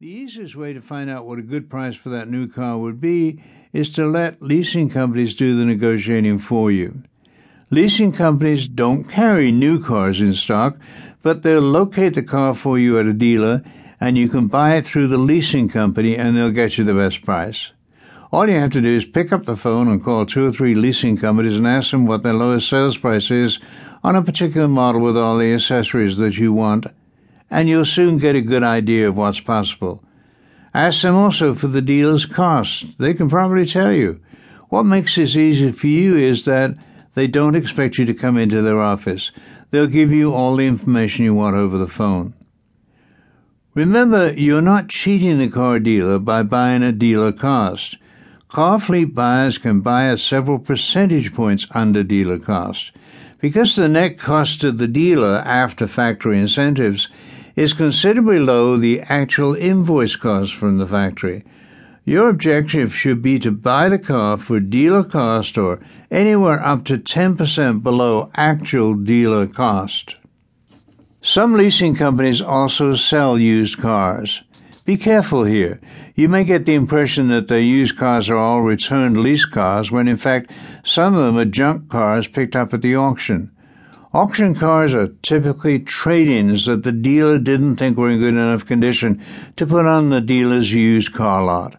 The easiest way to find out what a good price for that new car would be is to let leasing companies do the negotiating for you. Leasing companies don't carry new cars in stock, but they'll locate the car for you at a dealer and you can buy it through the leasing company and they'll get you the best price. All you have to do is pick up the phone and call two or three leasing companies and ask them what their lowest sales price is on a particular model with all the accessories that you want, and you'll soon get a good idea of what's possible. Ask them also for the dealer's cost. They can probably tell you. What makes this easy for you is that they don't expect you to come into their office. They'll give you all the information you want over the phone. Remember, you're not cheating the car dealer by buying a dealer cost. Car fleet buyers can buy at several percentage points under dealer cost. Because the net cost to the dealer after factory incentives is considerably below the actual invoice cost from the factory. Your objective should be to buy the car for dealer cost or anywhere up to 10% below actual dealer cost. Some leasing companies also sell used cars. Be careful here. You may get the impression that their used cars are all returned lease cars when in fact some of them are junk cars picked up at the auction. Auction cars are typically trade-ins that the dealer didn't think were in good enough condition to put on the dealer's used car lot.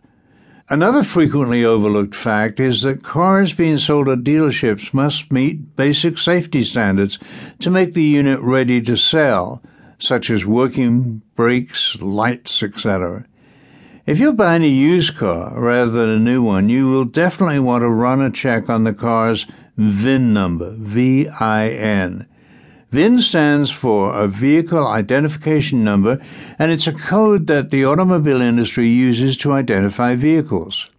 Another frequently overlooked fact is that cars being sold at dealerships must meet basic safety standards to make the unit ready to sell, such as working brakes, lights, etc. If you're buying a used car rather than a new one, you will definitely want to run a check on the car's VIN number, V-I-N. VIN stands for a vehicle identification number, and it's a code that the automobile industry uses to identify vehicles.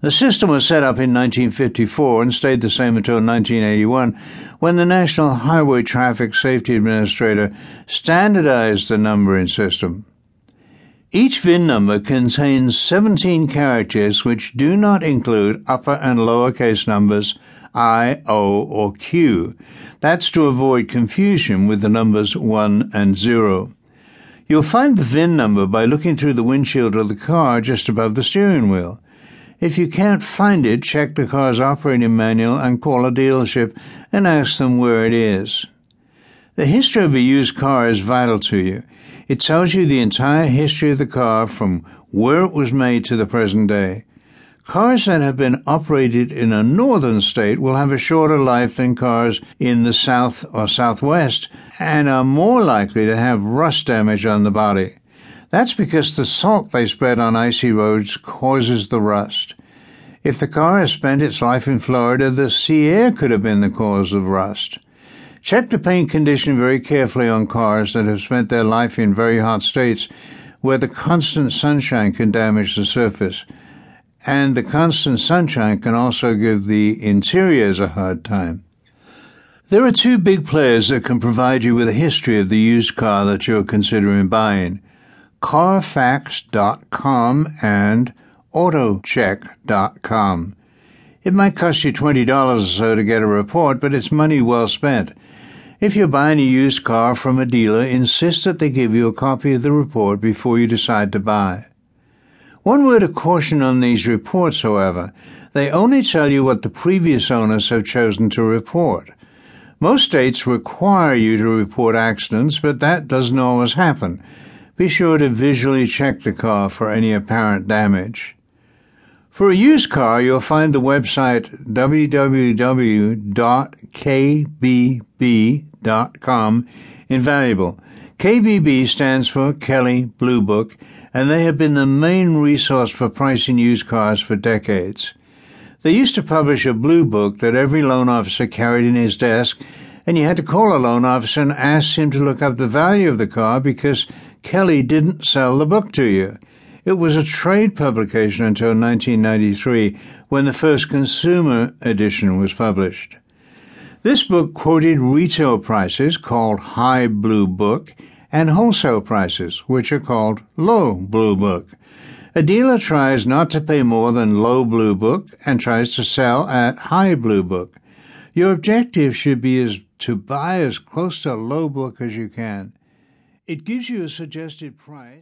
The system was set up in 1954 and stayed the same until 1981 when the National Highway Traffic Safety Administrator standardized the numbering system. Each VIN number contains 17 characters which do not include upper and lowercase numbers I, O, or Q. That's to avoid confusion with the numbers 1 and 0. You'll find the VIN number by looking through the windshield of the car just above the steering wheel. If you can't find it, check the car's operating manual and call a dealership and ask them where it is. The history of a used car is vital to you. It tells you the entire history of the car from where it was made to the present day. Cars that have been operated in a northern state will have a shorter life than cars in the south or southwest and are more likely to have rust damage on the body. That's because the salt they spread on icy roads causes the rust. If the car has spent its life in Florida, the sea air could have been the cause of rust. Check the paint condition very carefully on cars that have spent their life in very hot states where the constant sunshine can damage the surface. And the constant sunshine can also give the interiors a hard time. There are two big players that can provide you with a history of the used car that you're considering buying Carfax.com and Autocheck.com. It might cost you $20 or so to get a report, but it's money well spent. If you're buying a used car from a dealer, insist that they give you a copy of the report before you decide to buy. One word of caution on these reports, however. They only tell you what the previous owners have chosen to report. Most states require you to report accidents, but that doesn't always happen. Be sure to visually check the car for any apparent damage. For a used car, you'll find the website www.kbb.com invaluable. KBB stands for Kelley Blue Book, and they have been the main resource for pricing used cars for decades. They used to publish a blue book that every loan officer carried in his desk, and you had to call a loan officer and ask him to look up the value of the car because Kelly didn't sell the book to you. It was a trade publication until 1993 when the first consumer edition was published. This book quoted retail prices called High Blue Book and wholesale prices, which are called Low Blue Book. A dealer tries not to pay more than Low Blue Book and tries to sell at High Blue Book. Your objective should be to buy as close to Low Book as you can. It gives you a suggested price.